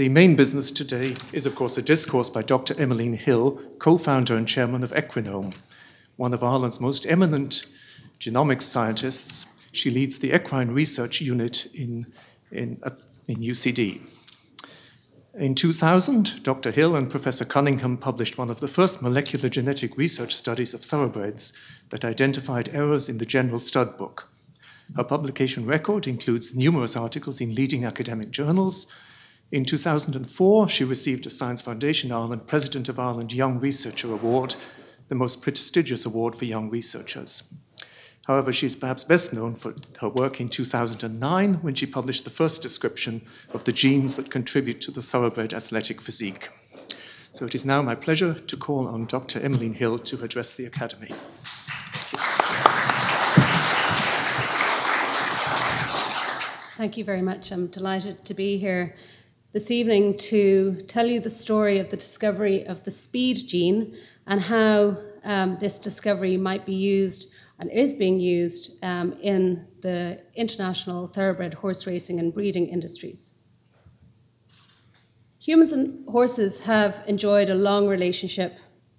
The main business today is, of course, a discourse by Dr. Emmeline Hill, co founder and chairman of Equinome, one of Ireland's most eminent genomics scientists. She leads the equine research unit in, in, uh, in UCD. In 2000, Dr. Hill and Professor Cunningham published one of the first molecular genetic research studies of thoroughbreds that identified errors in the General Stud Book. Her publication record includes numerous articles in leading academic journals. In 2004, she received a Science Foundation Ireland President of Ireland Young Researcher Award, the most prestigious award for young researchers. However, she's perhaps best known for her work in 2009 when she published the first description of the genes that contribute to the thoroughbred athletic physique. So it is now my pleasure to call on Dr. Emmeline Hill to address the Academy. Thank you very much. I'm delighted to be here this evening to tell you the story of the discovery of the speed gene and how um, this discovery might be used and is being used um, in the international thoroughbred horse racing and breeding industries. Humans and horses have enjoyed a long relationship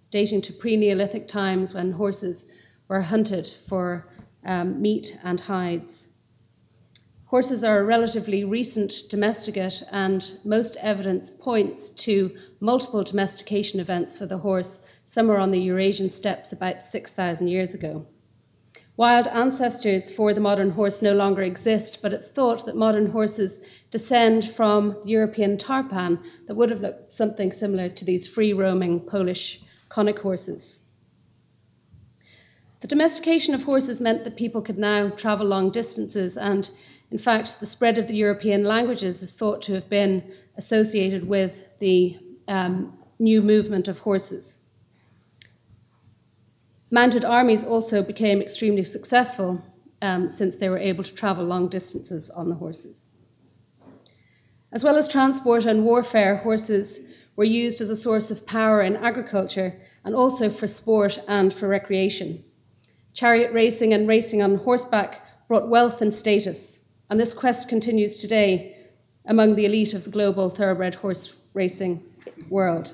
dating to pre Neolithic times when horses were hunted for um, meat and hides. Horses are a relatively recent domesticate, and most evidence points to multiple domestication events for the horse somewhere on the Eurasian steppes about 6,000 years ago. Wild ancestors for the modern horse no longer exist, but it's thought that modern horses descend from the European tarpan that would have looked something similar to these free roaming Polish konik horses. The domestication of horses meant that people could now travel long distances, and in fact, the spread of the European languages is thought to have been associated with the um, new movement of horses. Mounted armies also became extremely successful um, since they were able to travel long distances on the horses. As well as transport and warfare, horses were used as a source of power in agriculture and also for sport and for recreation. Chariot racing and racing on horseback brought wealth and status, and this quest continues today among the elite of the global thoroughbred horse racing world.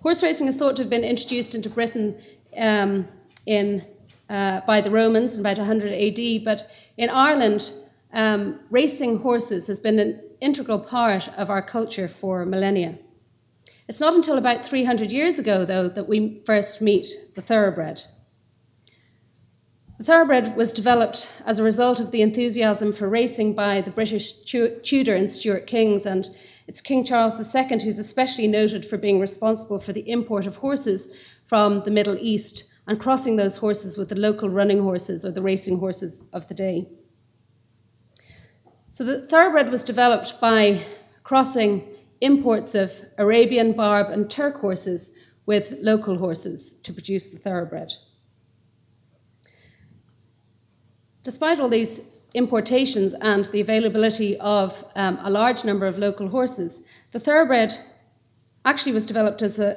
Horse racing is thought to have been introduced into Britain um, in, uh, by the Romans in about 100 AD, but in Ireland, um, racing horses has been an integral part of our culture for millennia. It's not until about 300 years ago, though, that we first meet the thoroughbred. The thoroughbred was developed as a result of the enthusiasm for racing by the British Tudor and Stuart kings and it's King Charles II who's especially noted for being responsible for the import of horses from the Middle East and crossing those horses with the local running horses or the racing horses of the day. So the thoroughbred was developed by crossing imports of Arabian, Barb, and Turk horses with local horses to produce the thoroughbred. Despite all these importations and the availability of um, a large number of local horses, the thoroughbred actually was developed as a,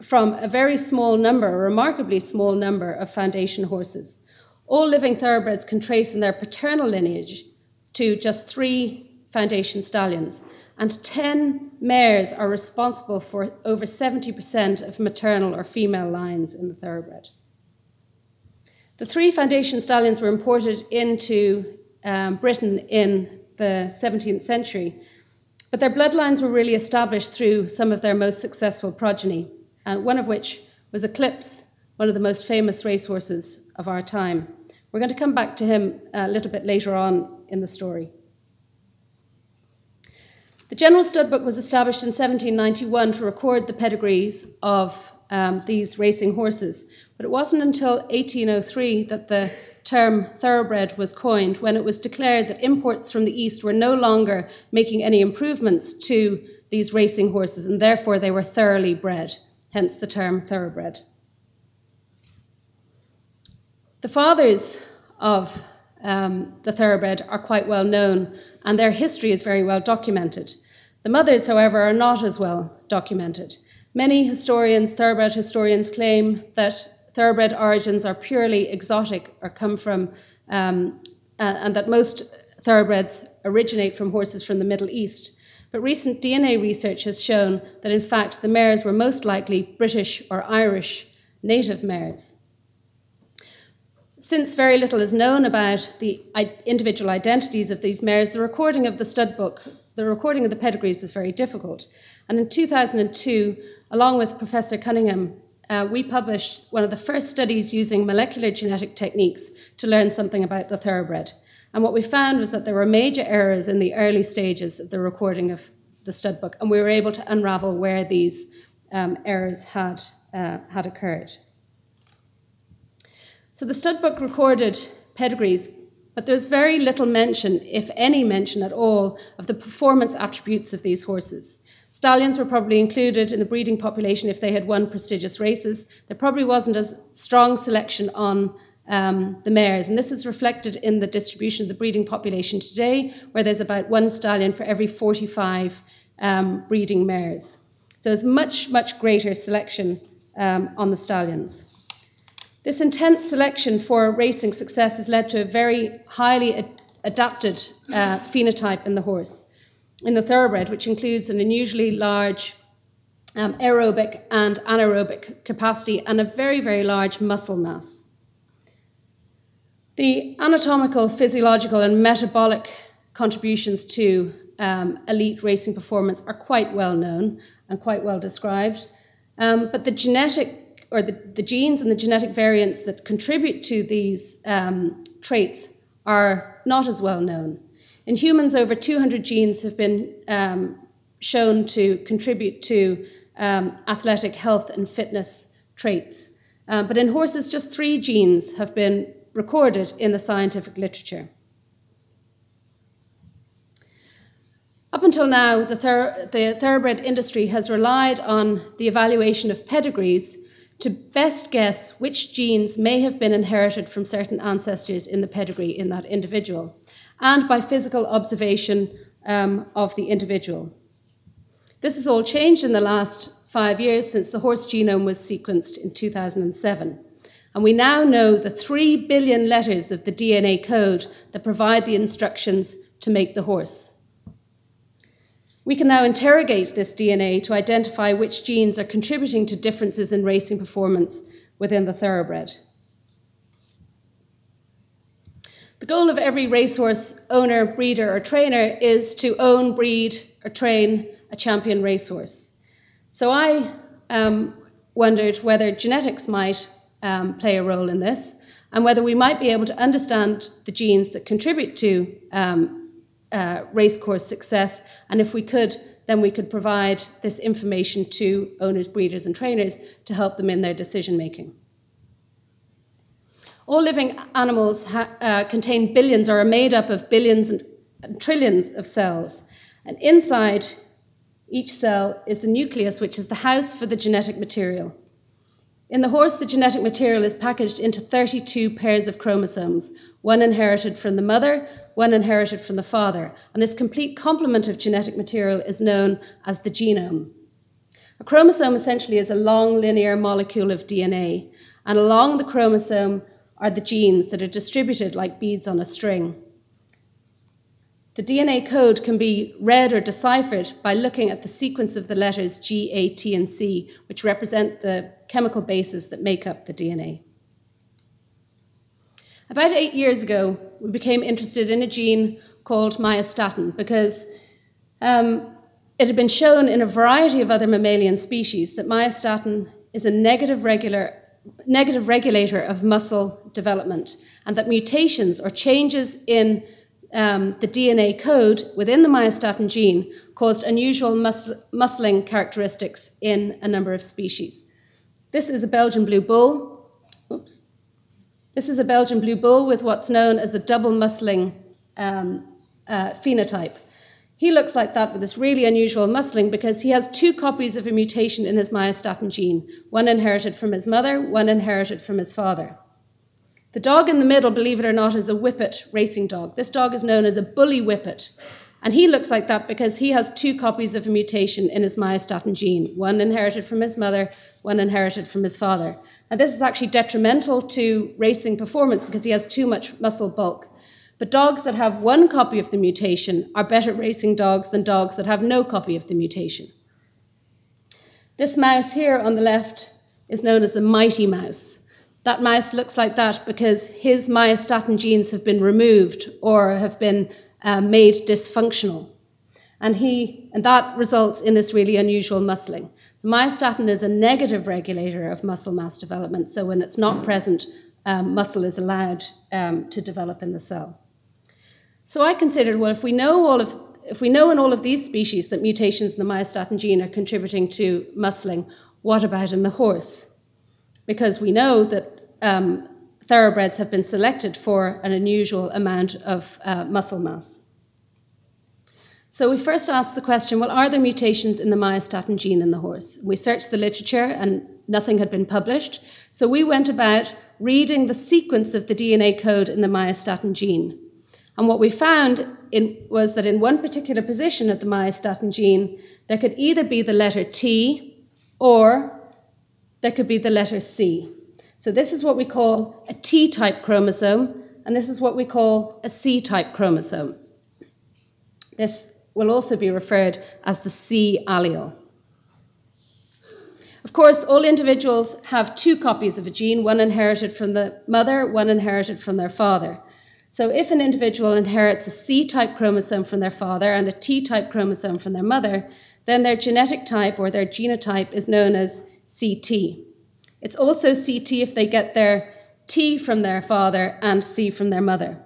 from a very small number, a remarkably small number of foundation horses. All living thoroughbreds can trace in their paternal lineage to just three foundation stallions, and 10 mares are responsible for over 70% of maternal or female lines in the thoroughbred. The three foundation stallions were imported into um, Britain in the 17th century, but their bloodlines were really established through some of their most successful progeny, and one of which was Eclipse, one of the most famous racehorses of our time. We're going to come back to him a little bit later on in the story. The General Stud Book was established in 1791 to record the pedigrees of um, these racing horses. But it wasn't until 1803 that the term thoroughbred was coined when it was declared that imports from the East were no longer making any improvements to these racing horses and therefore they were thoroughly bred, hence the term thoroughbred. The fathers of um, the thoroughbred are quite well known and their history is very well documented. The mothers, however, are not as well documented. Many historians, thoroughbred historians, claim that thoroughbred origins are purely exotic or come from, um, uh, and that most thoroughbreds originate from horses from the Middle East. But recent DNA research has shown that, in fact, the mares were most likely British or Irish native mares. Since very little is known about the individual identities of these mares, the recording of the stud book, the recording of the pedigrees was very difficult. And in 2002, along with Professor Cunningham, uh, we published one of the first studies using molecular genetic techniques to learn something about the thoroughbred. And what we found was that there were major errors in the early stages of the recording of the stud book, and we were able to unravel where these um, errors had, uh, had occurred. So the stud book recorded pedigrees, but there's very little mention, if any mention at all, of the performance attributes of these horses. Stallions were probably included in the breeding population if they had won prestigious races. There probably wasn't a strong selection on um, the mares, and this is reflected in the distribution of the breeding population today, where there's about one stallion for every 45 um, breeding mares. So there's much, much greater selection um, on the stallions. This intense selection for racing success has led to a very highly ad- adapted uh, phenotype in the horse in the thoroughbred, which includes an unusually large um, aerobic and anaerobic capacity and a very, very large muscle mass. The anatomical, physiological, and metabolic contributions to um, elite racing performance are quite well known and quite well described. Um, but the genetic or the, the, genes and the genetic variants that contribute to these um, traits are not as well known. In humans, over 200 genes have been um, shown to contribute to um, athletic health and fitness traits. Um, but in horses, just three genes have been recorded in the scientific literature. Up until now, the, the thoroughbred industry has relied on the evaluation of pedigrees to best guess which genes may have been inherited from certain ancestors in the pedigree in that individual and by physical observation um, of the individual. This has all changed in the last five years since the horse genome was sequenced in 2007. And we now know the 3 billion letters of the DNA code that provide the instructions to make the horse. We can now interrogate this DNA to identify which genes are contributing to differences in racing performance within the thoroughbred. The goal of every racehorse owner, breeder, or trainer is to own, breed, or train a champion racehorse. So I um, wondered whether genetics might um, play a role in this and whether we might be able to understand the genes that contribute to um, uh, racecourse success. And if we could, then we could provide this information to owners, breeders, and trainers to help them in their decision making. All living animals uh, contain billions or are made up of billions and trillions of cells. And inside each cell is the nucleus, which is the house for the genetic material. In the horse, the genetic material is packaged into 32 pairs of chromosomes, one inherited from the mother, one inherited from the father. And this complete complement of genetic material is known as the genome. A chromosome essentially is a long linear molecule of DNA, and along the chromosome are the genes that are distributed like beads on a string. The DNA code can be read or deciphered by looking at the sequence of the letters G, A, T, and C, which represent the chemical bases that make up the DNA. About eight years ago, we became interested in a gene called myostatin because um, it had been shown in a variety of other mammalian species that myostatin is a negative regular negative regulator of muscle development, and that mutations or changes in um, the DNA code within the myostatin gene caused unusual muscle, muscling characteristics in a number of species. This is a Belgian blue bull. Oops. This is a Belgian blue bull with what's known as the double muscling um, uh, phenotype. He looks like that with this really unusual muscling because he has two copies of a mutation in his myostatin gene, one inherited from his mother, one inherited from his father. The dog in the middle, believe it or not, is a whippet racing dog. This dog is known as a bully whippet. And he looks like that because he has two copies of a mutation in his myostatin gene, one inherited from his mother, one inherited from his father. Now, this is actually detrimental to racing performance because he has too much muscle bulk. But dogs that have one copy of the mutation are better racing dogs than dogs that have no copy of the mutation. This mouse here on the left is known as the mighty mouse. That mouse looks like that because his myostatin genes have been removed or have been uh, made dysfunctional. And, he, and that results in this really unusual muscling. So myostatin is a negative regulator of muscle mass development, so when it's not present, um, muscle is allowed um, to develop in the cell. So I considered, well, if we know all of if we know in all of these species that mutations in the myostatin gene are contributing to muscling, what about in the horse? Because we know that um, thoroughbreds have been selected for an unusual amount of uh, muscle mass. So we first asked the question well, are there mutations in the myostatin gene in the horse? We searched the literature and nothing had been published. So we went about reading the sequence of the DNA code in the myostatin gene. And what we found in, was that in one particular position of the myostatin gene, there could either be the letter T or there could be the letter C. So this is what we call a T type chromosome, and this is what we call a C type chromosome. This will also be referred as the C allele. Of course, all individuals have two copies of a gene, one inherited from the mother, one inherited from their father. So if an individual inherits a C type chromosome from their father and a T type chromosome from their mother, then their genetic type or their genotype is known as CT. It's also CT if they get their T from their father and C from their mother.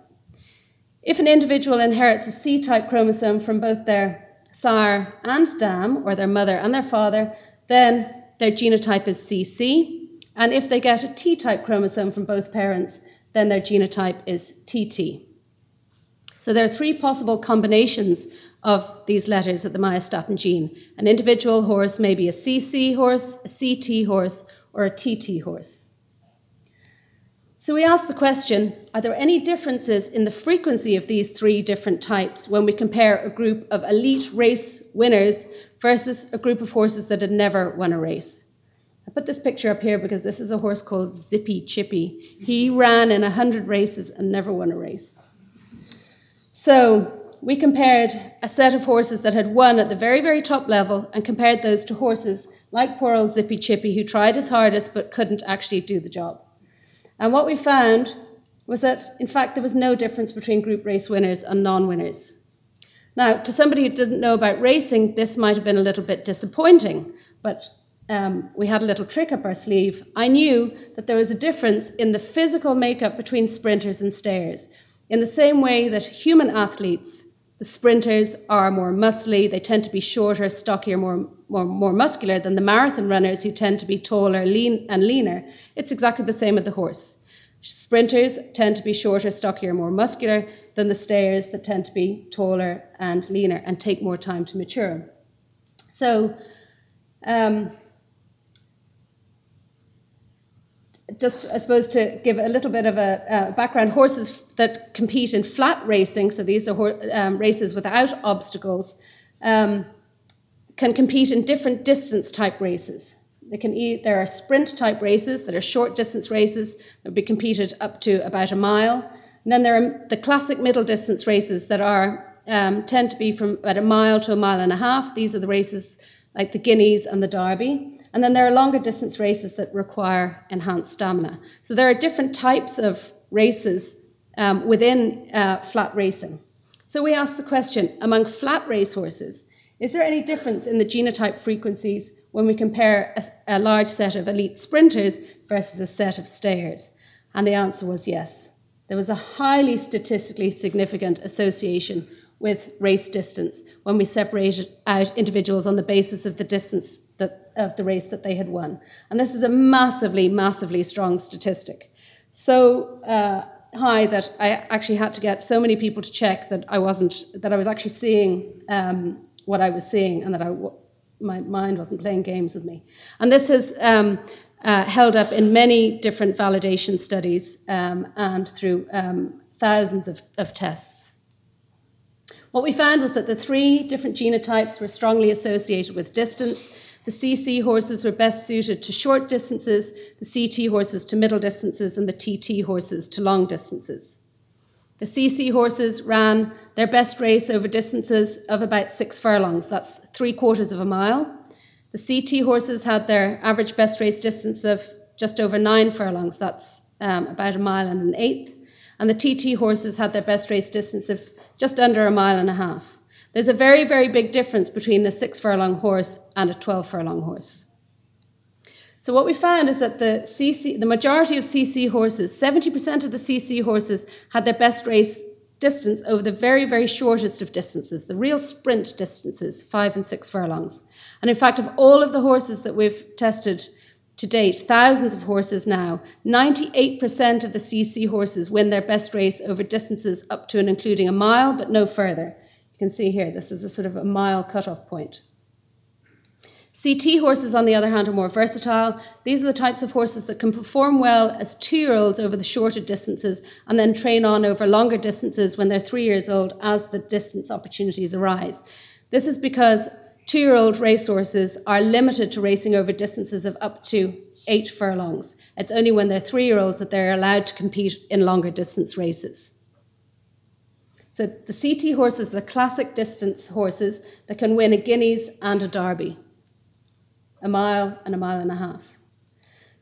If an individual inherits a C type chromosome from both their sire and dam, or their mother and their father, then their genotype is CC. And if they get a T type chromosome from both parents, then their genotype is TT. So there are three possible combinations of these letters at the myostatin gene. An individual horse may be a CC horse, a CT horse, or a TT horse. So we asked the question Are there any differences in the frequency of these three different types when we compare a group of elite race winners versus a group of horses that had never won a race? Put this picture up here because this is a horse called Zippy Chippy. He ran in 100 races and never won a race. So we compared a set of horses that had won at the very, very top level and compared those to horses like poor old Zippy Chippy who tried his hardest but couldn't actually do the job. And what we found was that, in fact, there was no difference between group race winners and non winners. Now, to somebody who didn't know about racing, this might have been a little bit disappointing, but um, we had a little trick up our sleeve. I knew that there was a difference in the physical makeup between sprinters and stayers. In the same way that human athletes, the sprinters are more muscly, they tend to be shorter, stockier, more, more, more muscular than the marathon runners who tend to be taller lean, and leaner. It's exactly the same with the horse. Sprinters tend to be shorter, stockier, more muscular than the stayers that tend to be taller and leaner and take more time to mature. So, um, just, I suppose, to give a little bit of a uh, background, horses that compete in flat racing, so these are um, races without obstacles, um, can compete in different distance type races. They can e- there are sprint type races that are short distance races that will be competed up to about a mile. And then there are the classic middle distance races that are um, tend to be from about a mile to a mile and a half. These are the races like the Guineas and the Derby. And then there are longer distance races that require enhanced stamina. So there are different types of races um, within uh, flat racing. So we asked the question among flat race horses, is there any difference in the genotype frequencies when we compare a, a large set of elite sprinters versus a set of stayers? And the answer was yes. There was a highly statistically significant association with race distance when we separated out individuals on the basis of the distance that, of the race that they had won. And this is a massively, massively strong statistic. So uh, high that I actually had to get so many people to check that I wasn't, that I was actually seeing um, what I was seeing and that I, my mind wasn't playing games with me. And this has um, uh, held up in many different validation studies um, and through um, thousands of, of tests. What we found was that the three different genotypes were strongly associated with distance. The CC horses were best suited to short distances, the CT horses to middle distances, and the TT horses to long distances. The CC horses ran their best race over distances of about six furlongs, that's three quarters of a mile. The CT horses had their average best race distance of just over nine furlongs, that's um, about a mile and an eighth. And the TT horses had their best race distance of just under a mile and a half. There's a very, very big difference between a six furlong horse and a 12 furlong horse. So what we found is that the CC, the majority of CC horses, 70% of the CC horses had their best race distance over the very, very shortest of distances, the real sprint distances, five and six furlongs. And in fact, of all of the horses that we've tested to date, thousands of horses now, 98% of the CC horses win their best race over distances up to and including a mile, but no further. Can see here, this is a sort of a mile cutoff point. CT horses, on the other hand, are more versatile. These are the types of horses that can perform well as two year olds over the shorter distances and then train on over longer distances when they're three years old as the distance opportunities arise. This is because two year old racehorses are limited to racing over distances of up to eight furlongs. It's only when they're three year olds that they're allowed to compete in longer distance races. So the CT horses are the classic distance horses that can win a Guineas and a Derby a mile, and a mile and a half.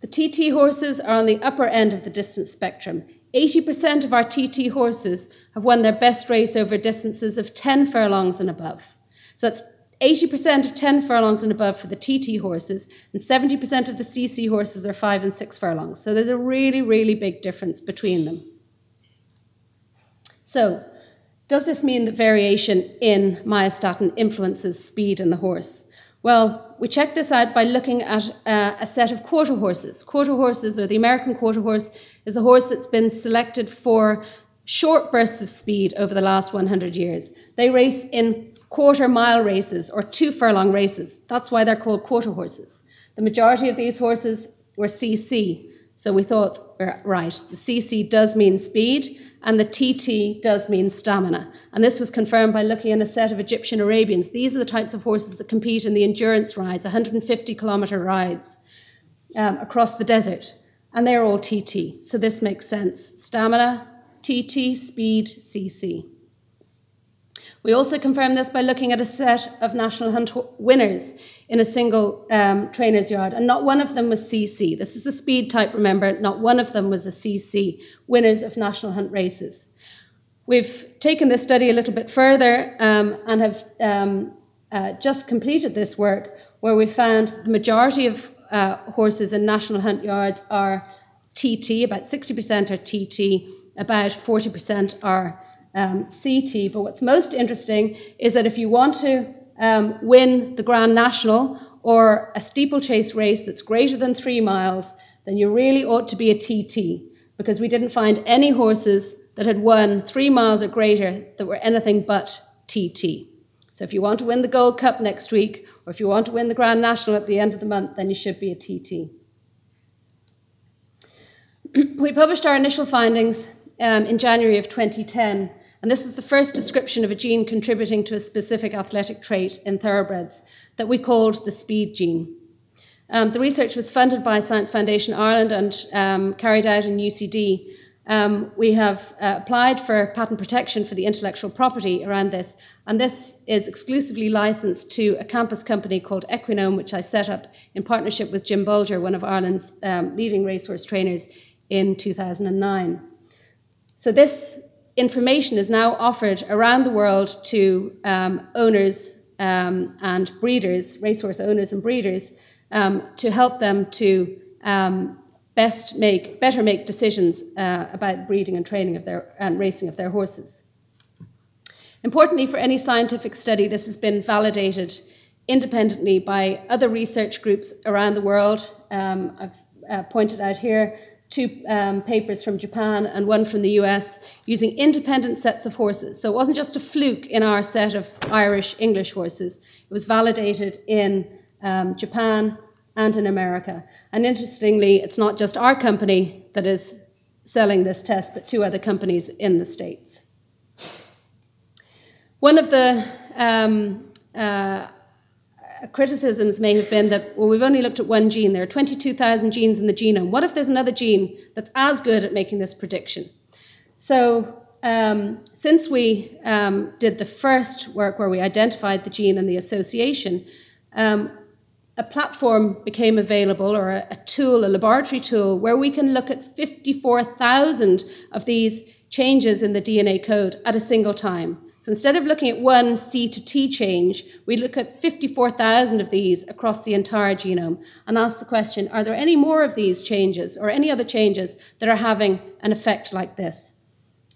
The TT horses are on the upper end of the distance spectrum. 80% of our TT horses have won their best race over distances of 10 furlongs and above. So that's 80% of 10 furlongs and above for the TT horses, and 70% of the CC horses are 5 and 6 furlongs. So there's a really, really big difference between them. So, does this mean that variation in myostatin influences speed in the horse? Well, we checked this out by looking at uh, a set of quarter horses. Quarter horses, or the American quarter horse, is a horse that's been selected for short bursts of speed over the last 100 years. They race in quarter mile races or two furlong races. That's why they're called quarter horses. The majority of these horses were CC. So we thought, right, the CC does mean speed, and the TT does mean stamina. And this was confirmed by looking at a set of Egyptian Arabians. These are the types of horses that compete in the endurance rides, 150 kilometre rides um, across the desert. And they're all TT. So this makes sense. Stamina, TT, speed, CC. We also confirmed this by looking at a set of national hunt winners in a single um, trainer's yard, and not one of them was CC. This is the speed type, remember, not one of them was a CC, winners of national hunt races. We've taken this study a little bit further um, and have um, uh, just completed this work where we found the majority of uh, horses in national hunt yards are TT, about 60% are TT, about 40% are um, CT. But what's most interesting is that if you want to um, win the Grand National or a steeplechase race that's greater than three miles, then you really ought to be a TT because we didn't find any horses that had won three miles or greater that were anything but TT. So if you want to win the Gold Cup next week, or if you want to win the Grand National at the end of the month, then you should be a TT. we published our initial findings um, in January of 2010 and this was the first description of a gene contributing to a specific athletic trait in thoroughbreds that we called the speed gene. Um, the research was funded by Science Foundation Ireland and um, carried out in UCD. Um, we have uh, applied for patent protection for the intellectual property around this, and this is exclusively licensed to a campus company called Equinome, which I set up in partnership with Jim Bolger, one of Ireland's um, leading racehorse trainers, in 2009. So this information is now offered around the world to um, owners um, and breeders, racehorse owners and breeders, um, to help them to um, best make, better make decisions uh, about breeding and training of their and racing of their horses. Importantly, for any scientific study, this has been validated independently by other research groups around the world. Um, I've uh, pointed out here two um, papers from Japan and one from the US using independent sets of horses. So it wasn't just a fluke in our set of Irish English horses, it was validated in um, Japan and in America. And interestingly, it's not just our company that is selling this test, but two other companies in the States. One of the um, uh, criticisms may have been that, well, we've only looked at one gene. There are 22,000 genes in the genome. What if there's another gene that's as good at making this prediction? So um, since we um, did the first work where we identified the gene and the association, um, a platform became available or a, a, tool, a laboratory tool, where we can look at 54,000 of these changes in the DNA code at a single time. So instead of looking at one C to T change, we look at 54,000 of these across the entire genome and ask the question are there any more of these changes or any other changes that are having an effect like this?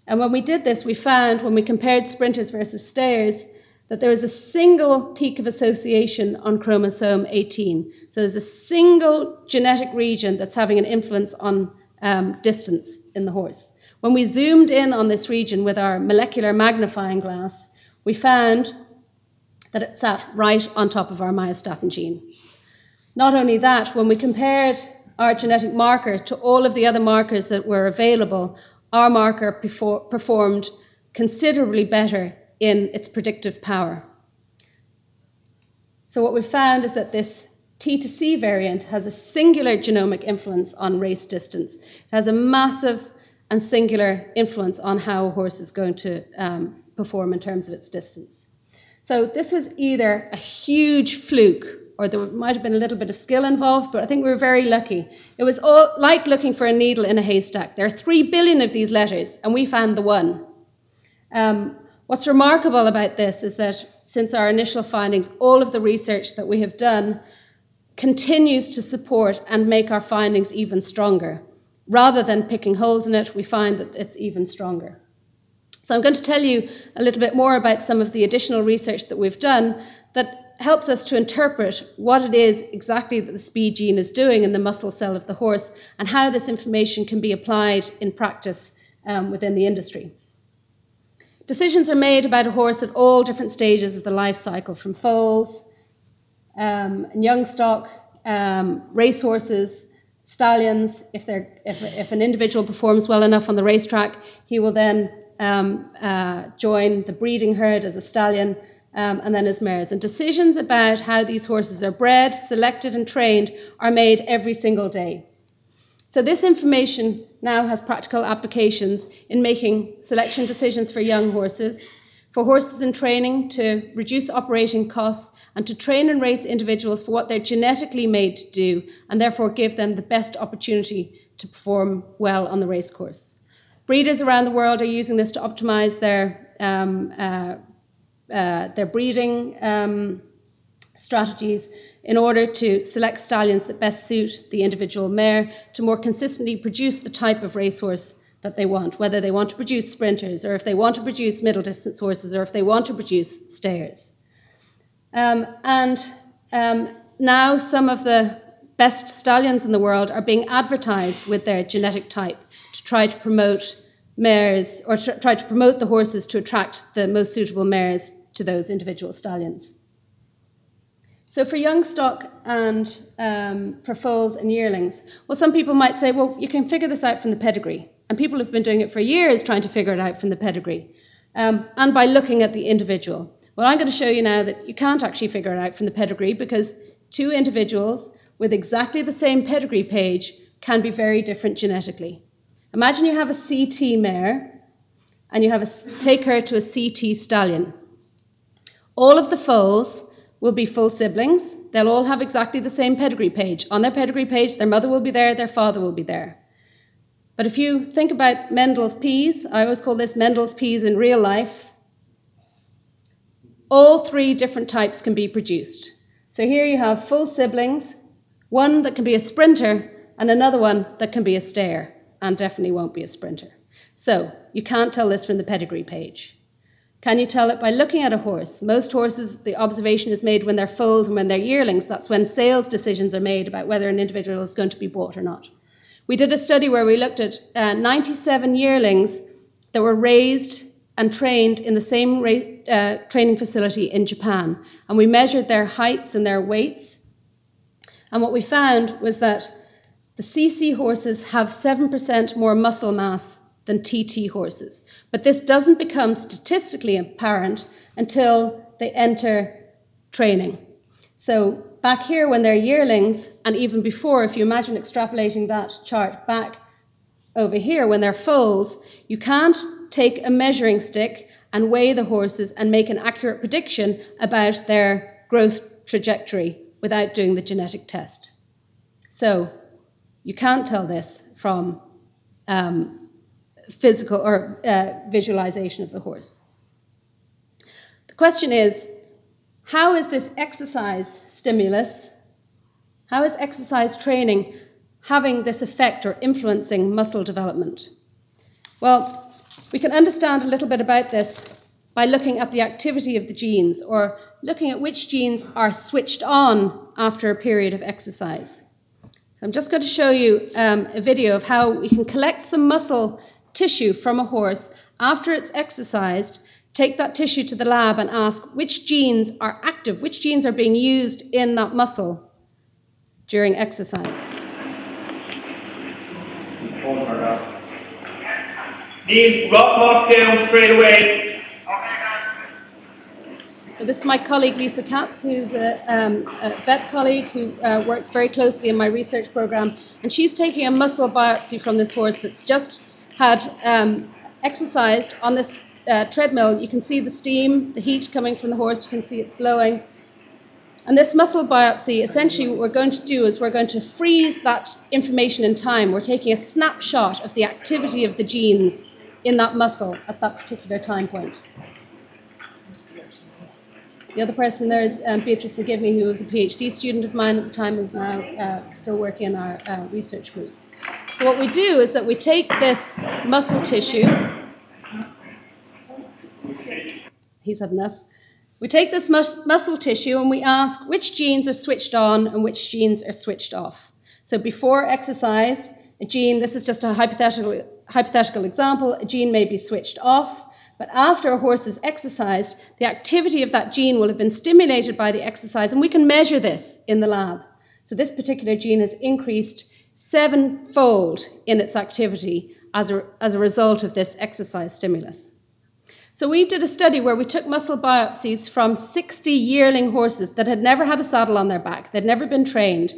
And when we did this, we found when we compared sprinters versus stayers that there is a single peak of association on chromosome 18. So there's a single genetic region that's having an influence on um, distance in the horse. When we zoomed in on this region with our molecular magnifying glass, we found that it sat right on top of our myostatin gene. Not only that, when we compared our genetic marker to all of the other markers that were available, our marker performed considerably better in its predictive power. So, what we found is that this T to C variant has a singular genomic influence on race distance. It has a massive and singular influence on how a horse is going to um, perform in terms of its distance. So this was either a huge fluke or there might have been a little bit of skill involved, but I think we were very lucky. It was all, like looking for a needle in a haystack. There are three billion of these letters, and we found the one. Um, what's remarkable about this is that since our initial findings, all of the research that we have done continues to support and make our findings even stronger rather than picking holes in it, we find that it's even stronger. So I'm going to tell you a little bit more about some of the additional research that we've done that helps us to interpret what it is exactly that the speed gene is doing in the muscle cell of the horse and how this information can be applied in practice um, within the industry. Decisions are made about a horse at all different stages of the life cycle, from foals um, and young stock, um, racehorses, stallions, if, if, if, an individual performs well enough on the racetrack, he will then um, uh, join the breeding herd as a stallion um, and then as mares. And decisions about how these horses are bred, selected, and trained are made every single day. So, this information now has practical applications in making selection decisions for young horses, for horses in training to reduce operating costs and to train and race individuals for what they're genetically made to do and therefore give them the best opportunity to perform well on the racecourse. Breeders around the world are using this to optimize their, um, uh, uh, their breeding um, strategies in order to select stallions that best suit the individual mare to more consistently produce the type of racehorse that they want, whether they want to produce sprinters or if they want to produce middle distance horses or if they want to produce stayers. Um, and um, now some of the best stallions in the world are being advertised with their genetic type to try to promote mares or tr- try to promote the horses to attract the most suitable mares to those individual stallions. So for young stock and um, for foals and yearlings, well, some people might say, well, you can figure this out from the pedigree. And people have been doing it for years trying to figure it out from the pedigree um, and by looking at the individual. Well, I'm going to show you now that you can't actually figure it out from the pedigree because two individuals with exactly the same pedigree page can be very different genetically. Imagine you have a CT mare and you have a, take her to a CT stallion. All of the foals will be full siblings. They'll all have exactly the same pedigree page. On their pedigree page, their mother will be there, their father will be there. But if you think about Mendel's peas, I always call this Mendel's peas in real life, all three different types can be produced. So here you have full siblings, one that can be a sprinter and another one that can be a stayer and definitely won't be a sprinter. So you can't tell this from the pedigree page. Can you tell it by looking at a horse? Most horses, the observation is made when they're foals and when they're yearlings. That's when sales decisions are made about whether an individual is going to be bought or not. We did a study where we looked at uh, 97 yearlings that were raised and trained in the same ra- uh, training facility in Japan. And we measured their heights and their weights. And what we found was that the CC horses have 7% more muscle mass than TT horses. But this doesn't become statistically apparent until they enter training. So back here when they're yearlings, and even before, if you imagine extrapolating that chart back over here, when they're foals, you can't take a measuring stick and weigh the horses and make an accurate prediction about their growth trajectory without doing the genetic test. So you can't tell this from um, physical or uh, visualization of the horse. The question is how is this exercise stimulus, how is exercise training having this effect or influencing muscle development? Well, we can understand a little bit about this by looking at the activity of the genes or looking at which genes are switched on after a period of exercise. So I'm just going to show you um, a video of how we can collect some muscle tissue from a horse after it's exercised, take that tissue to the lab and ask which genes are active, which genes are being used in that muscle during exercise. Need rock lock down straight away. So this is my colleague Lisa Katz, who's a, um, a vet colleague who uh, works very closely in my research program, and she's taking a muscle biopsy from this horse that's just had um, exercised on this uh, treadmill. You can see the steam, the heat coming from the horse. You can see it's blowing. And this muscle biopsy, essentially, what we're going to do is we're going to freeze that information in time. We're taking a snapshot of the activity of the genes in that muscle at that particular time point. The other person there is um, Beatrice McGivney, who was a PhD student of mine at the time, and is now uh, still working in our uh, research group. So what we do is that we take this muscle tissue. He's had enough. We take this mus- muscle tissue and we ask which genes are switched on and which genes are switched off. So before exercise, a gene, this is just a hypothetical, hypothetical example, a gene may be switched off, but after a horse is exercised, the activity of that gene will have been stimulated by the exercise, and we can measure this in the lab. So this particular gene has increased sevenfold in its activity as a, as a result of this exercise stimulus. So we did a study where we took muscle biopsies from 60 yearling horses that had never had a saddle on their back, they'd never been trained.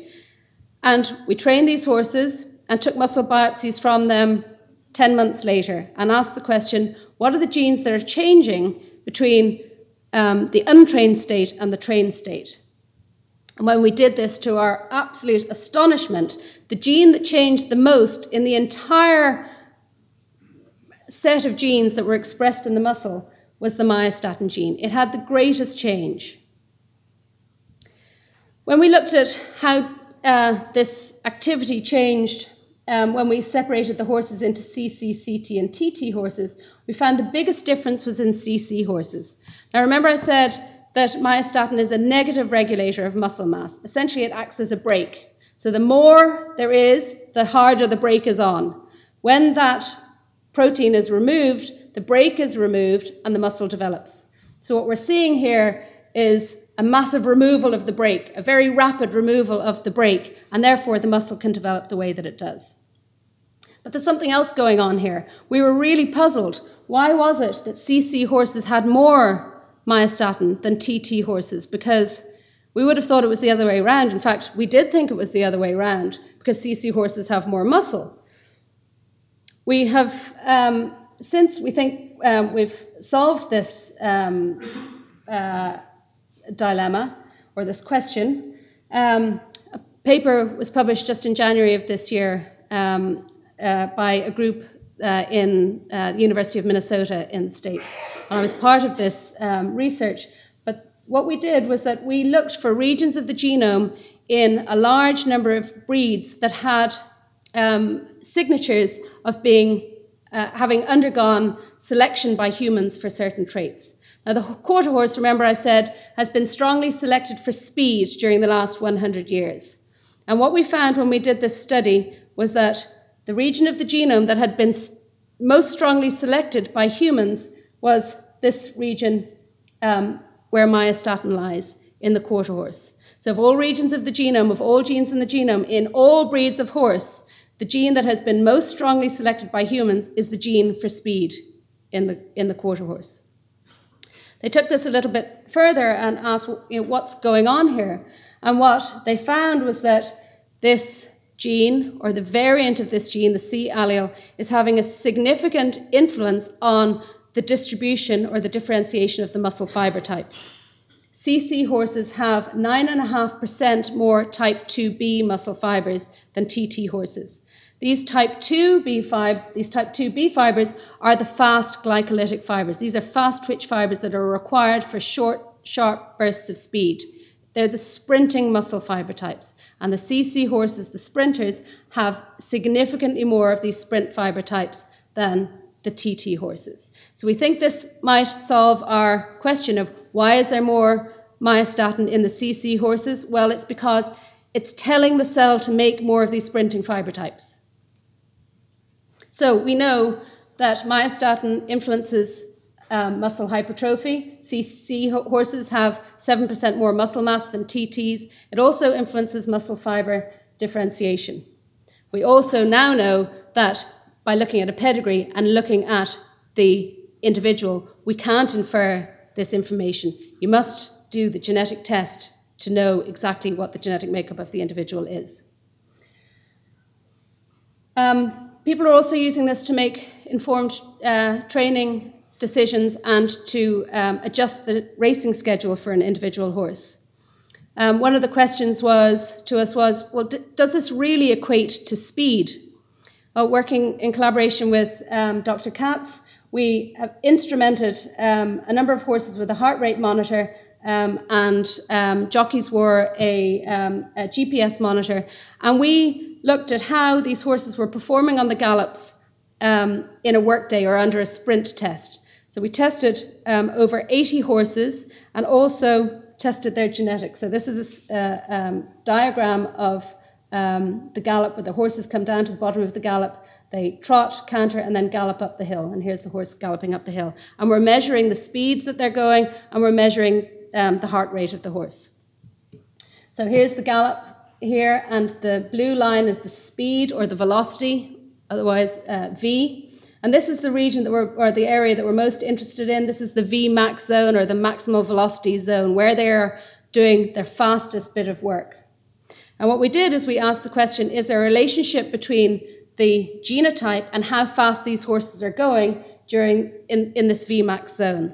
And we trained these horses and took muscle biopsies from them 10 months later and asked the question what are the genes that are changing between um, the untrained state and the trained state? And when we did this, to our absolute astonishment, the gene that changed the most in the entire set of genes that were expressed in the muscle was the myostatin gene. It had the greatest change. When we looked at how uh, this activity changed um, when we separated the horses into CC, CT, and TT horses, we found the biggest difference was in CC horses. Now, remember, I said that myostatin is a negative regulator of muscle mass. Essentially, it acts as a brake. So, the more there is, the harder the brake is on. When that protein is removed, the brake is removed, and the muscle develops. So, what we're seeing here is a massive removal of the brake, a very rapid removal of the brake, and therefore the muscle can develop the way that it does. But there's something else going on here. We were really puzzled. Why was it that CC horses had more myostatin than TT horses? Because we would have thought it was the other way around. In fact, we did think it was the other way around because CC horses have more muscle. We have, um, since we think um, we've solved this um, uh, dilemma or this question, um, a paper was published just in January of this year um, uh, by a group uh, in uh, the University of Minnesota in the States. And I was part of this um, research. But what we did was that we looked for regions of the genome in a large number of breeds that had um, signatures of being uh, having undergone selection by humans for certain traits. Now, the quarter horse, remember I said, has been strongly selected for speed during the last 100 years. And what we found when we did this study was that the region of the genome that had been most strongly selected by humans was this region um, where myostatin lies in the quarter horse. So, of all regions of the genome, of all genes in the genome, in all breeds of horse, the gene that has been most strongly selected by humans is the gene for speed in the, in the quarter horse. They took this a little bit further and asked you know, what's going on here. And what they found was that this gene, or the variant of this gene, the C allele, is having a significant influence on the distribution or the differentiation of the muscle fiber types. CC horses have 9.5% more type 2B muscle fibers than TT horses. These type 2B fib- these type 2B fibers are the fast glycolytic fibers. These are fast twitch fibers that are required for short, sharp bursts of speed. They're the sprinting muscle fiber types. And the CC horses, the sprinters, have significantly more of these sprint fiber types than the TT horses. So we think this might solve our question of why is there more myostatin in the CC horses? Well, it's because it's telling the cell to make more of these sprinting fiber types. So we know that myostatin influences um, muscle hypertrophy. CC horses have 7% more muscle mass than TTs. It also influences muscle fiber differentiation. We also now know that by looking at a pedigree and looking at the individual, we can't infer this information. You must do the genetic test to know exactly what the genetic makeup of the individual is. Um, people are also using this to make informed uh, training decisions and to um, adjust the racing schedule for an individual horse. Um, one of the questions was to us was, well, d- does this really equate to speed? Well, working in collaboration with um, Dr. Katz, we have instrumented um, a number of horses with a heart rate monitor, um, and um, jockeys wore a, a GPS monitor, and we looked at how these horses were performing on the gallops um, in a workday or under a sprint test. So we tested um, over 80 horses and also tested their genetics. So this is a uh, um, diagram of um, the gallop where the horses come down to the bottom of the gallop. They trot, canter, and then gallop up the hill. And here's the horse galloping up the hill. And we're measuring the speeds that they're going, and we're measuring um, the heart rate of the horse. So here's the gallop here, and the blue line is the speed or the velocity, otherwise uh, V. And this is the region that we're, or the area that we're most interested in. This is the Vmax zone or the maximal velocity zone, where they're doing their fastest bit of work. And what we did is we asked the question is there a relationship between the genotype and how fast these horses are going during in, in this Vmax zone?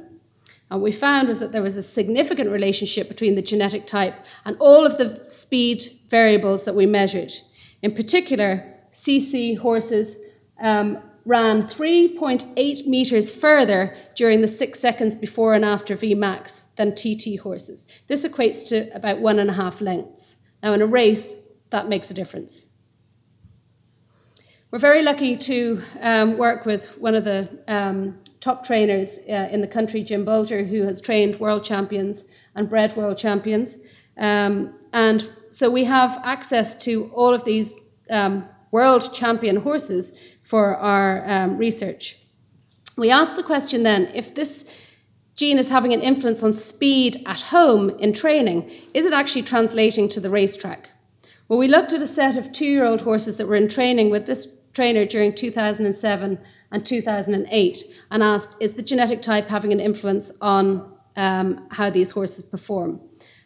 And what we found was that there was a significant relationship between the genetic type and all of the speed variables that we measured. In particular, CC horses um, ran 3.8 metres further during the six seconds before and after Vmax than TT horses. This equates to about one and a half lengths. Now, in a race, that makes a difference. We're very lucky to um, work with one of the um, top trainers uh, in the country, Jim Bolger, who has trained world champions and bred world champions. Um, and so we have access to all of these um, world champion horses for our um, research. We asked the question then if this gene is having an influence on speed at home in training, is it actually translating to the racetrack? Well, we looked at a set of two year old horses that were in training with this trainer during 2007 and 2008 and asked, is the genetic type having an influence on um, how these horses perform?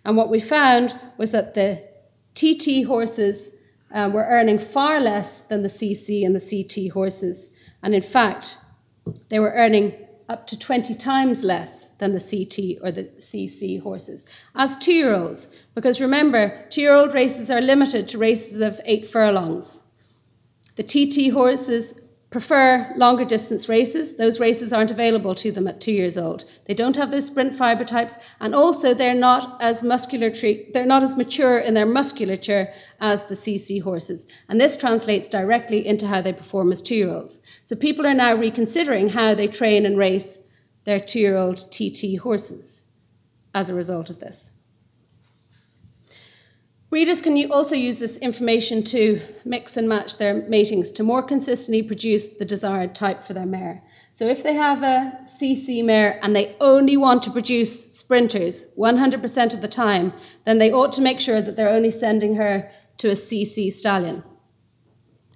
And what we found was that the TT horses um, were earning far less than the CC and the CT horses. And in fact, they were earning up to 20 times less than the CT or the CC horses as two year olds. Because remember, two year old races are limited to races of eight furlongs. The TT horses prefer longer distance races. Those races aren't available to them at two years old. They don't have those sprint fiber types, and also they're not as muscular, they're not as mature in their musculature as the CC horses. And this translates directly into how they perform as two-year-olds. So people are now reconsidering how they train and race their two-year-old TT horses as a result of this. Breeders can also use this information to mix and match their matings to more consistently produce the desired type for their mare. So if they have a CC mare and they only want to produce sprinters 100% of the time, then they ought to make sure that they're only sending her to a CC stallion.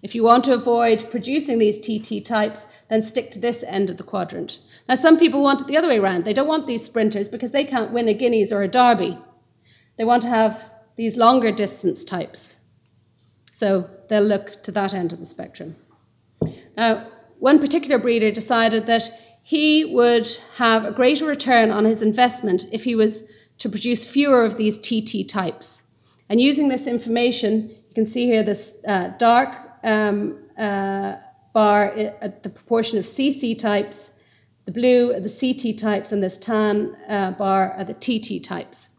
If you want to avoid producing these TT types, then stick to this end of the quadrant. Now, some people want it the other way around. They don't want these sprinters because they can't win a Guineas or a Derby. They want to have these longer distance types. So they'll look to that end of the spectrum. Now, one particular breeder decided that he would have a greater return on his investment if he was to produce fewer of these TT types. And using this information, you can see here this uh, dark um, uh, bar at the proportion of CC types, the blue are the CT types, and this tan uh, bar are the TT types.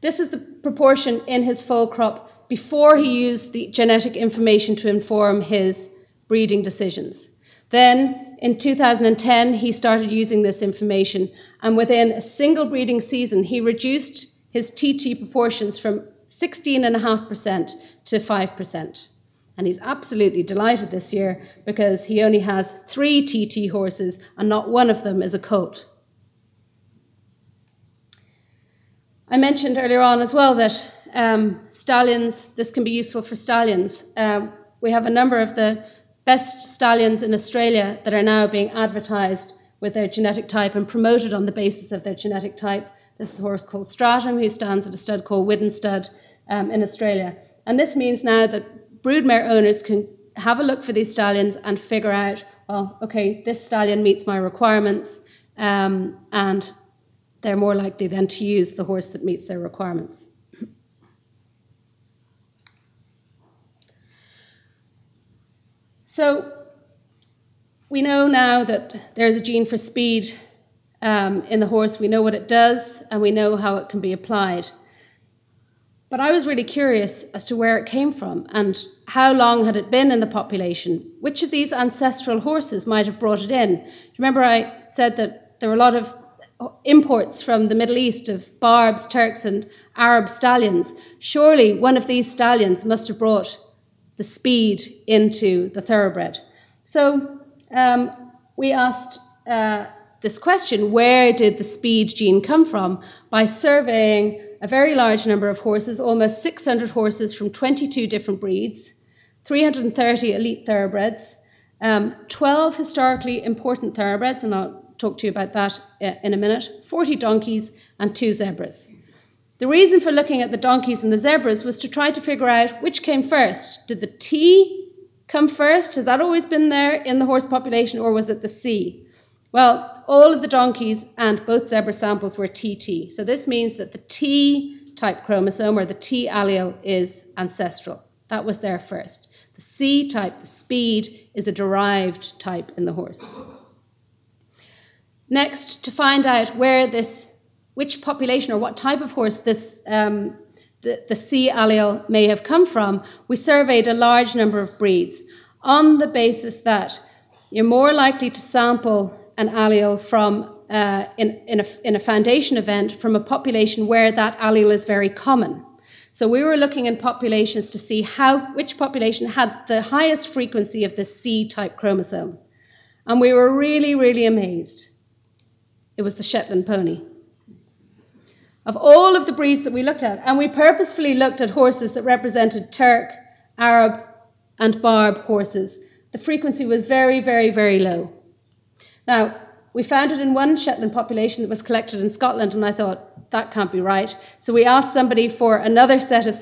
This is the proportion in his full crop before he used the genetic information to inform his breeding decisions. Then in 2010, he started using this information, and within a single breeding season, he reduced his TT proportions from 16.5% to 5%. And he's absolutely delighted this year because he only has three TT horses, and not one of them is a colt. I mentioned earlier on as well that um, stallions, this can be useful for stallions. Um, we have a number of the best stallions in Australia that are now being advertised with their genetic type and promoted on the basis of their genetic type. This is a horse called Stratum, who stands at a stud called Widden Stud um, in Australia. And this means now that broodmare owners can have a look for these stallions and figure out, well, okay, this stallion meets my requirements, um, and they're more likely then to use the horse that meets their requirements. So we know now that there's a gene for speed um, in the horse. We know what it does, and we know how it can be applied. But I was really curious as to where it came from and how long had it been in the population. Which of these ancestral horses might have brought it in? Remember, I said that there were a lot of imports from the Middle East of Barbs, Turks, and Arab stallions. Surely one of these stallions must have brought the speed into the thoroughbred. So um, we asked uh, this question where did the speed gene come from? By surveying a very large number of horses, almost 600 horses from 22 different breeds, 330 elite thoroughbreds, um, 12 historically important thoroughbreds, and I'll talk to you about that uh, in a minute, 40 donkeys, and two zebras. The reason for looking at the donkeys and the zebras was to try to figure out which came first. Did the T come first? Has that always been there in the horse population, or was it the C? Well, all of the donkeys and both zebra samples were TT. So this means that the T type chromosome or the T allele is ancestral. That was there first. The C type, the speed, is a derived type in the horse. Next, to find out where this, which population or what type of horse this um, the, the C allele may have come from, we surveyed a large number of breeds on the basis that you're more likely to sample an allele from uh, in, in, a, in a foundation event from a population where that allele is very common. So we were looking in populations to see how which population had the highest frequency of the C type chromosome. And we were really, really amazed. It was the Shetland pony. Of all of the breeds that we looked at, and we purposefully looked at horses that represented Turk, Arab, and Barb horses, the frequency was very, very, very low. Now, we found it in one Shetland population that was collected in Scotland, and I thought, that can't be right. So we asked somebody for another set of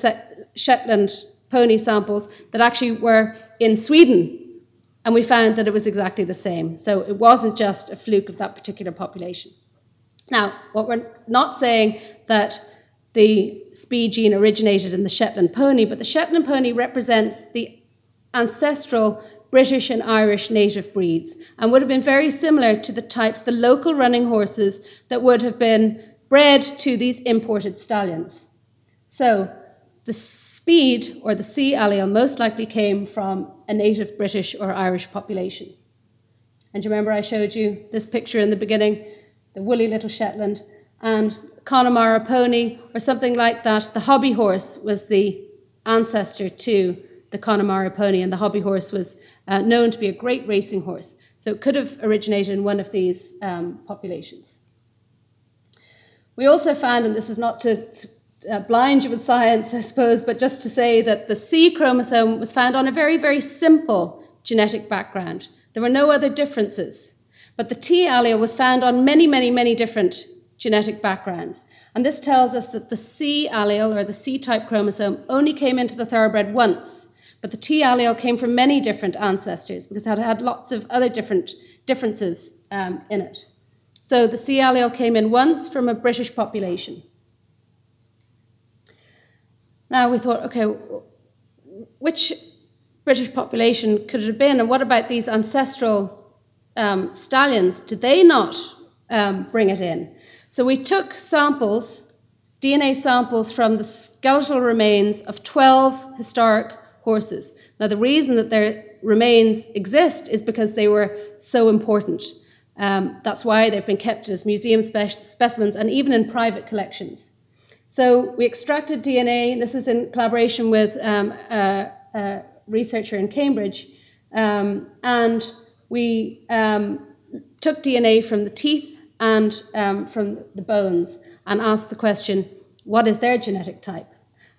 Shetland pony samples that actually were in Sweden and we found that it was exactly the same. So it wasn't just a fluke of that particular population. Now, what we're not saying that the speed gene originated in the Shetland pony, but the Shetland pony represents the ancestral British and Irish native breeds and would have been very similar to the types, the local running horses that would have been bred to these imported stallions. So the speed or the C allele most likely came from a native British or Irish population. And you remember I showed you this picture in the beginning, the woolly little Shetland, and Connemara pony or something like that. The hobby horse was the ancestor to the Connemara pony, and the hobby horse was uh, known to be a great racing horse. So it could have originated in one of these um, populations. We also found, and this is not to uh, blind you with science, I suppose, but just to say that the C chromosome was found on a very, very simple genetic background. There were no other differences. But the T allele was found on many, many, many different genetic backgrounds. And this tells us that the C allele, or the C type chromosome, only came into the thoroughbred once, but the T allele came from many different ancestors because it had lots of other different differences um, in it. So the C allele came in once from a British population. Now we thought, okay, which British population could it have been, and what about these ancestral um, stallions? Did they not um, bring it in? So we took samples, DNA samples from the skeletal remains of 12 historic horses. Now, the reason that their remains exist is because they were so important. Um, that's why they've been kept as museum spe- specimens and even in private collections. So we extracted DNA, this was in collaboration with um, a, a, researcher in Cambridge, um, and we um, took DNA from the teeth and um, from the bones and asked the question, what is their genetic type?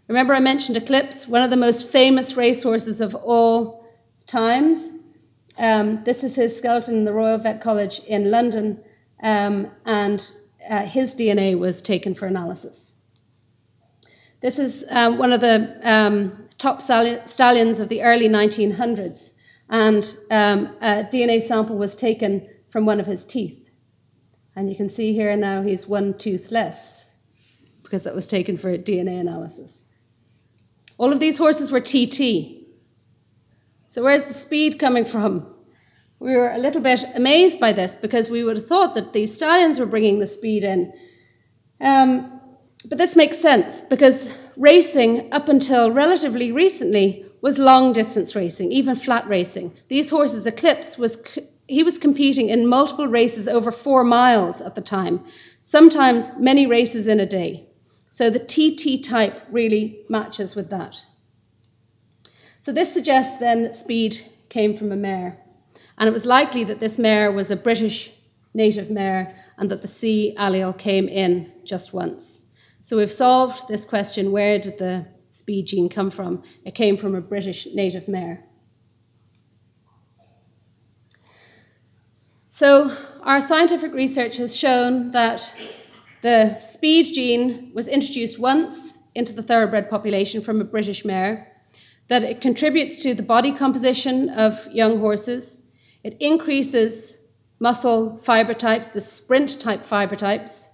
Remember, I mentioned Eclipse, one of the most famous racehorses of all times. Um, this is his skeleton in the Royal Vet College in London, um, and uh, his DNA was taken for analysis. This is um, one of the um, top stallions of the early 1900s, and um, a DNA sample was taken from one of his teeth. And you can see here now he's one tooth less because that was taken for DNA analysis. All of these horses were TT. So, where's the speed coming from? We were a little bit amazed by this because we would have thought that these stallions were bringing the speed in. Um, but this makes sense because racing, up until relatively recently, was long distance racing, even flat racing. These horses, Eclipse, was he was competing in multiple races over four miles at the time, sometimes many races in a day. So the TT type really matches with that. So this suggests then that speed came from a mare. And it was likely that this mare was a British native mare and that the C allele came in just once. So we've solved this question where did the speed gene come from? It came from a British native mare. So our scientific research has shown that the speed gene was introduced once into the thoroughbred population from a British mare, that it contributes to the body composition of young horses, it increases muscle fiber types, the sprint type fiber types.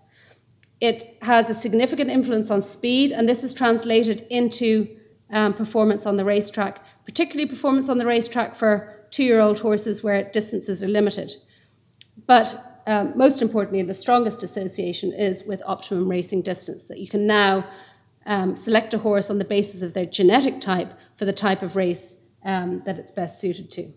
It has a significant influence on speed, and this is translated into um, performance on the racetrack, particularly performance on the racetrack for two year old horses where distances are limited. But um, most importantly, the strongest association is with optimum racing distance, that you can now um, select a horse on the basis of their genetic type for the type of race um, that it's best suited to.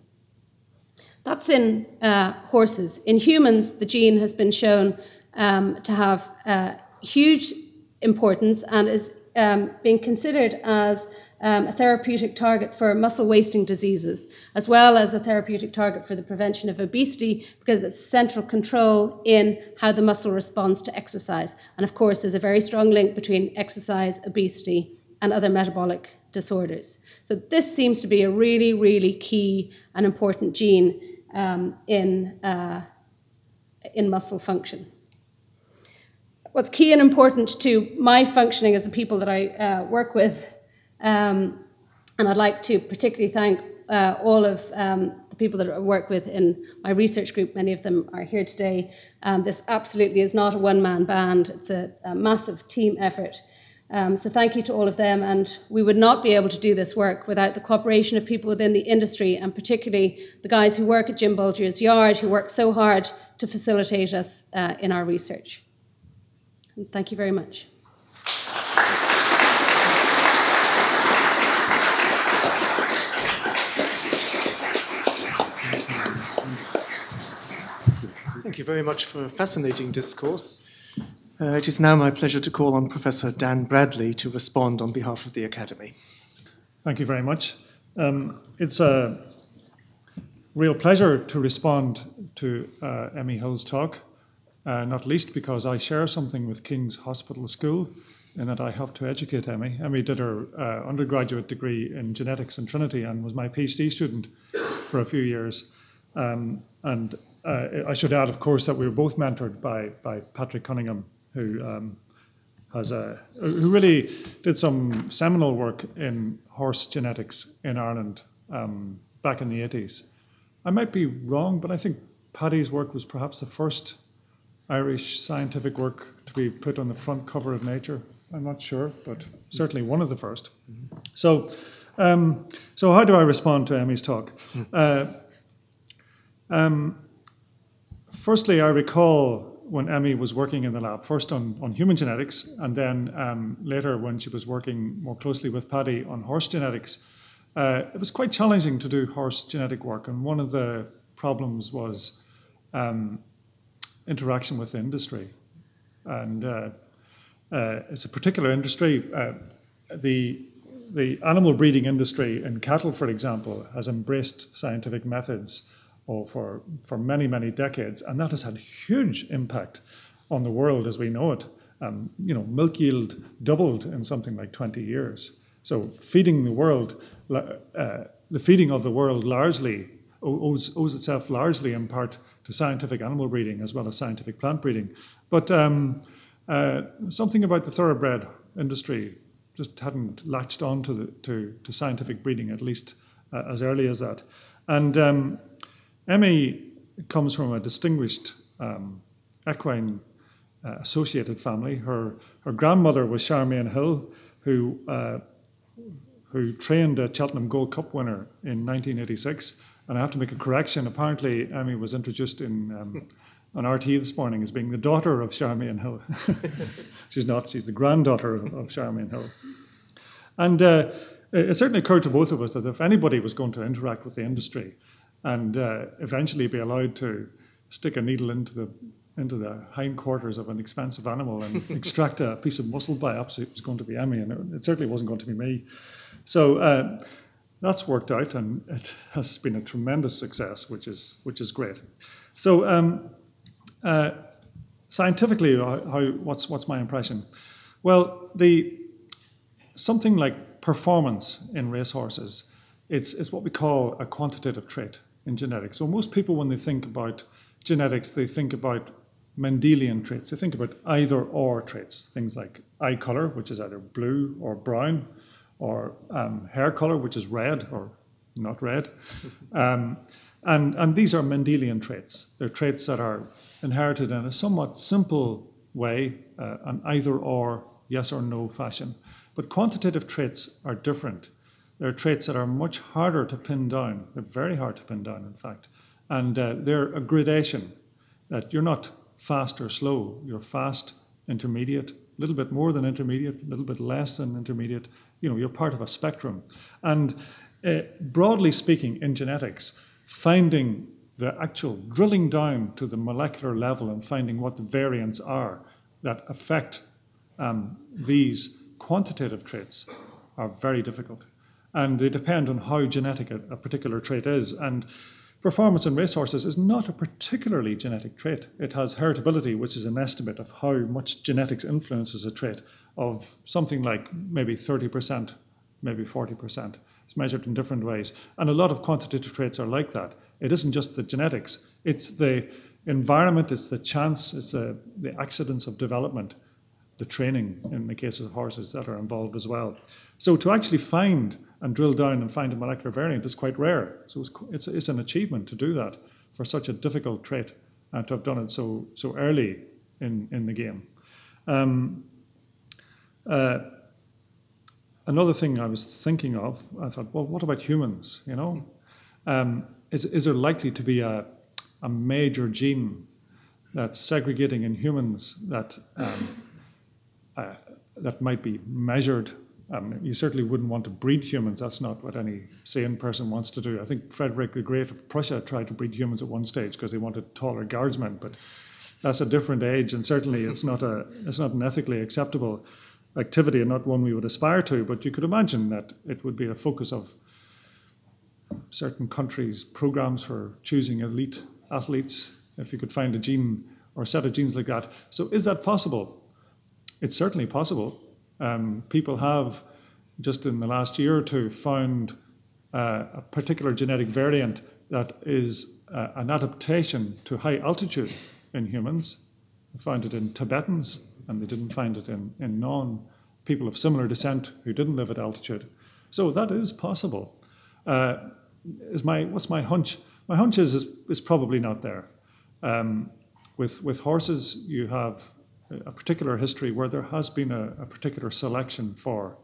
That's in uh, horses. In humans, the gene has been shown um, to have uh, huge importance and is um, being considered as um, a therapeutic target for muscle wasting diseases, as well as a therapeutic target for the prevention of obesity, because it's central control in how the muscle responds to exercise. And of course, there's a very strong link between exercise, obesity, and other metabolic disorders. So, this seems to be a really, really key and important gene um, in, uh, in muscle function. What's key and important to my functioning as the people that I uh, work with um, and I'd like to particularly thank uh, all of um, the people that I work with in my research group. Many of them are here today. Um, this absolutely is not a one man band, it's a, a massive team effort. Um, so, thank you to all of them. And we would not be able to do this work without the cooperation of people within the industry, and particularly the guys who work at Jim Bolger's yard, who work so hard to facilitate us uh, in our research. And thank you very much. Thank you very much for a fascinating discourse. Uh, it is now my pleasure to call on Professor Dan Bradley to respond on behalf of the Academy. Thank you very much. Um, it's a real pleasure to respond to uh, Emmy Hill's talk, uh, not least because I share something with King's Hospital School in that I helped to educate Emmy. Emmy did her uh, undergraduate degree in genetics in Trinity and was my PhD student for a few years. Um, and uh, I should add, of course, that we were both mentored by, by Patrick Cunningham, who um, has a, who really did some seminal work in horse genetics in Ireland um, back in the 80s. I might be wrong, but I think Paddy's work was perhaps the first Irish scientific work to be put on the front cover of Nature. I'm not sure, but certainly one of the 1st So, um, so how do I respond to Emmy's talk? Uh, um, firstly, I recall when Emmy was working in the lab, first on, on human genetics, and then um, later when she was working more closely with Paddy on horse genetics, uh, it was quite challenging to do horse genetic work. And one of the problems was um, interaction with industry. And uh, uh, it's a particular industry. Uh, the the animal breeding industry in cattle, for example, has embraced scientific methods oh, for, for many, many decades, and that has had huge impact on the world as we know it. Um, you know, milk yield doubled in something like 20 years. So feeding the world, uh, the feeding of the world largely owes, owes, itself largely in part to scientific animal breeding as well as scientific plant breeding. But um, uh, something about the thoroughbred industry just hadn't latched on to, the, to, to scientific breeding, at least uh, as early as that. And um, Emmy comes from a distinguished um, equine uh, associated family. Her, her grandmother was Charmian Hill, who, uh, who trained a Cheltenham Gold Cup winner in 1986. And I have to make a correction. Apparently, Emmy was introduced in um, on RTÉ this morning as being the daughter of Charmian Hill. she's not, she's the granddaughter of, of Charmian Hill. And uh, it certainly occurred to both of us that if anybody was going to interact with the industry, and uh, eventually be allowed to stick a needle into the into the hindquarters of an expensive animal and extract a piece of muscle biopsy. It was going to be Emmy, and it, it certainly wasn't going to be me. So uh, that's worked out, and it has been a tremendous success, which is which is great. So um, uh, scientifically, how, how, what's what's my impression? Well, the something like performance in racehorses, it's it's what we call a quantitative trait in genetics. So most people, when they think about genetics, they think about Mendelian traits. They think about either or traits, things like eye color, which is either blue or brown, or um, hair color, which is red or not red. Um, and, and these are Mendelian traits. They're traits that are inherited in a somewhat simple way, uh, an either or, yes or no fashion. But quantitative traits are different. They're traits that are much harder to pin down. They're very hard to pin down, in fact. And uh, they're a gradation that you're not fast or slow. You're fast, intermediate, a little bit more than intermediate, a little bit less than intermediate. You know, you're part of a spectrum. And uh, broadly speaking, in genetics, finding the actual drilling down to the molecular level and finding what the variants are that affect um, these quantitative traits are very difficult and they depend on how genetic a, a particular trait is. And performance in racehorses is not a particularly genetic trait. It has heritability, which is an estimate of how much genetics influences a trait of something like maybe 30%, maybe 40%. It's measured in different ways. And a lot of quantitative traits are like that. It isn't just the genetics, it's the environment, it's the chance, it's the, the accidents of development, the training in the case of horses that are involved as well. So to actually find and drill down and find a molecular variant is quite rare. So it's, it's, it's an achievement to do that for such a difficult trait and to have done it so, so early in, in the game. Um, uh, another thing I was thinking of, I thought, well, what about humans? You know, um, is, is there likely to be a, a major gene that's segregating in humans that um, uh, that might be measured um, you certainly wouldn't want to breed humans. That's not what any sane person wants to do. I think Frederick the Great of Prussia tried to breed humans at one stage because they wanted taller guardsmen, but that's a different age, and certainly it's not a it's not an ethically acceptable activity and not one we would aspire to. But you could imagine that it would be a focus of certain countries' programs for choosing elite athletes if you could find a gene or set of genes like that. So is that possible? It's certainly possible. Um, people have, just in the last year or two, found uh, a particular genetic variant that is uh, an adaptation to high altitude in humans. We found it in Tibetans and they didn't find it in, in non people of similar descent who didn't live at altitude. So that is possible. Uh, is my what's my hunch? My hunch is is, is probably not there. Um, with with horses, you have a particular history where there has been a, a, particular selection for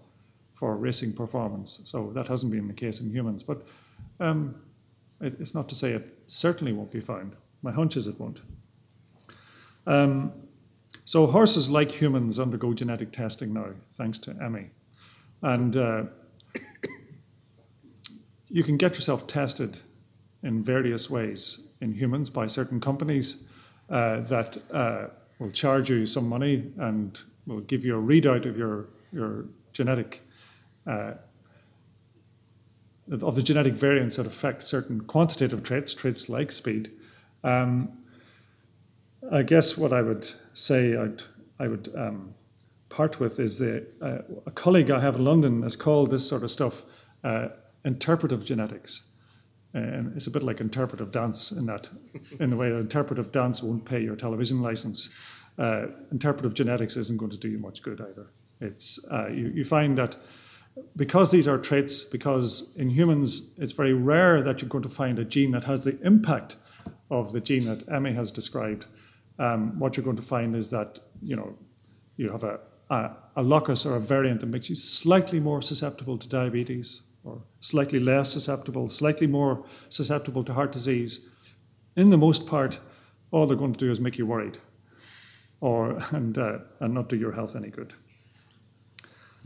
for racing performance. So that hasn't been the case in humans, but um, it, it's not to say it certainly won't be found. My hunch is it won't. Um, so horses, like humans, undergo genetic testing now, thanks to Emmy, and uh, you can get yourself tested in various ways in humans by certain companies uh, that uh, will charge you some money and will give you a readout of your your genetic uh, of the genetic variants that affect certain quantitative traits, traits like speed. Um, I guess what I would say I'd, I would um, part with is the uh, a colleague I have in London has called this sort of stuff uh, interpretive genetics. And it's a bit like interpretive dance in that, in the way that interpretive dance won't pay your television license. Uh, interpretive genetics isn't going to do you much good either. It's uh, you, you find that because these are traits, because in humans it's very rare that you're going to find a gene that has the impact of the gene that Emmy has described. Um, what you're going to find is that you know you have a, a, a locus or a variant that makes you slightly more susceptible to diabetes, or slightly less susceptible, slightly more susceptible to heart disease. In the most part, all they're going to do is make you worried, or and uh, and not do your health any good.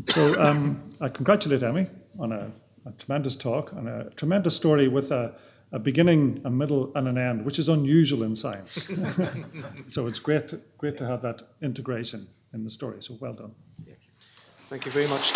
So um, I congratulate Emmy on a, a, tremendous talk and a tremendous story with a, a, beginning, a middle, and an end, which is unusual in science. so it's great, great to have that integration in the story. So well done. Thank you very much.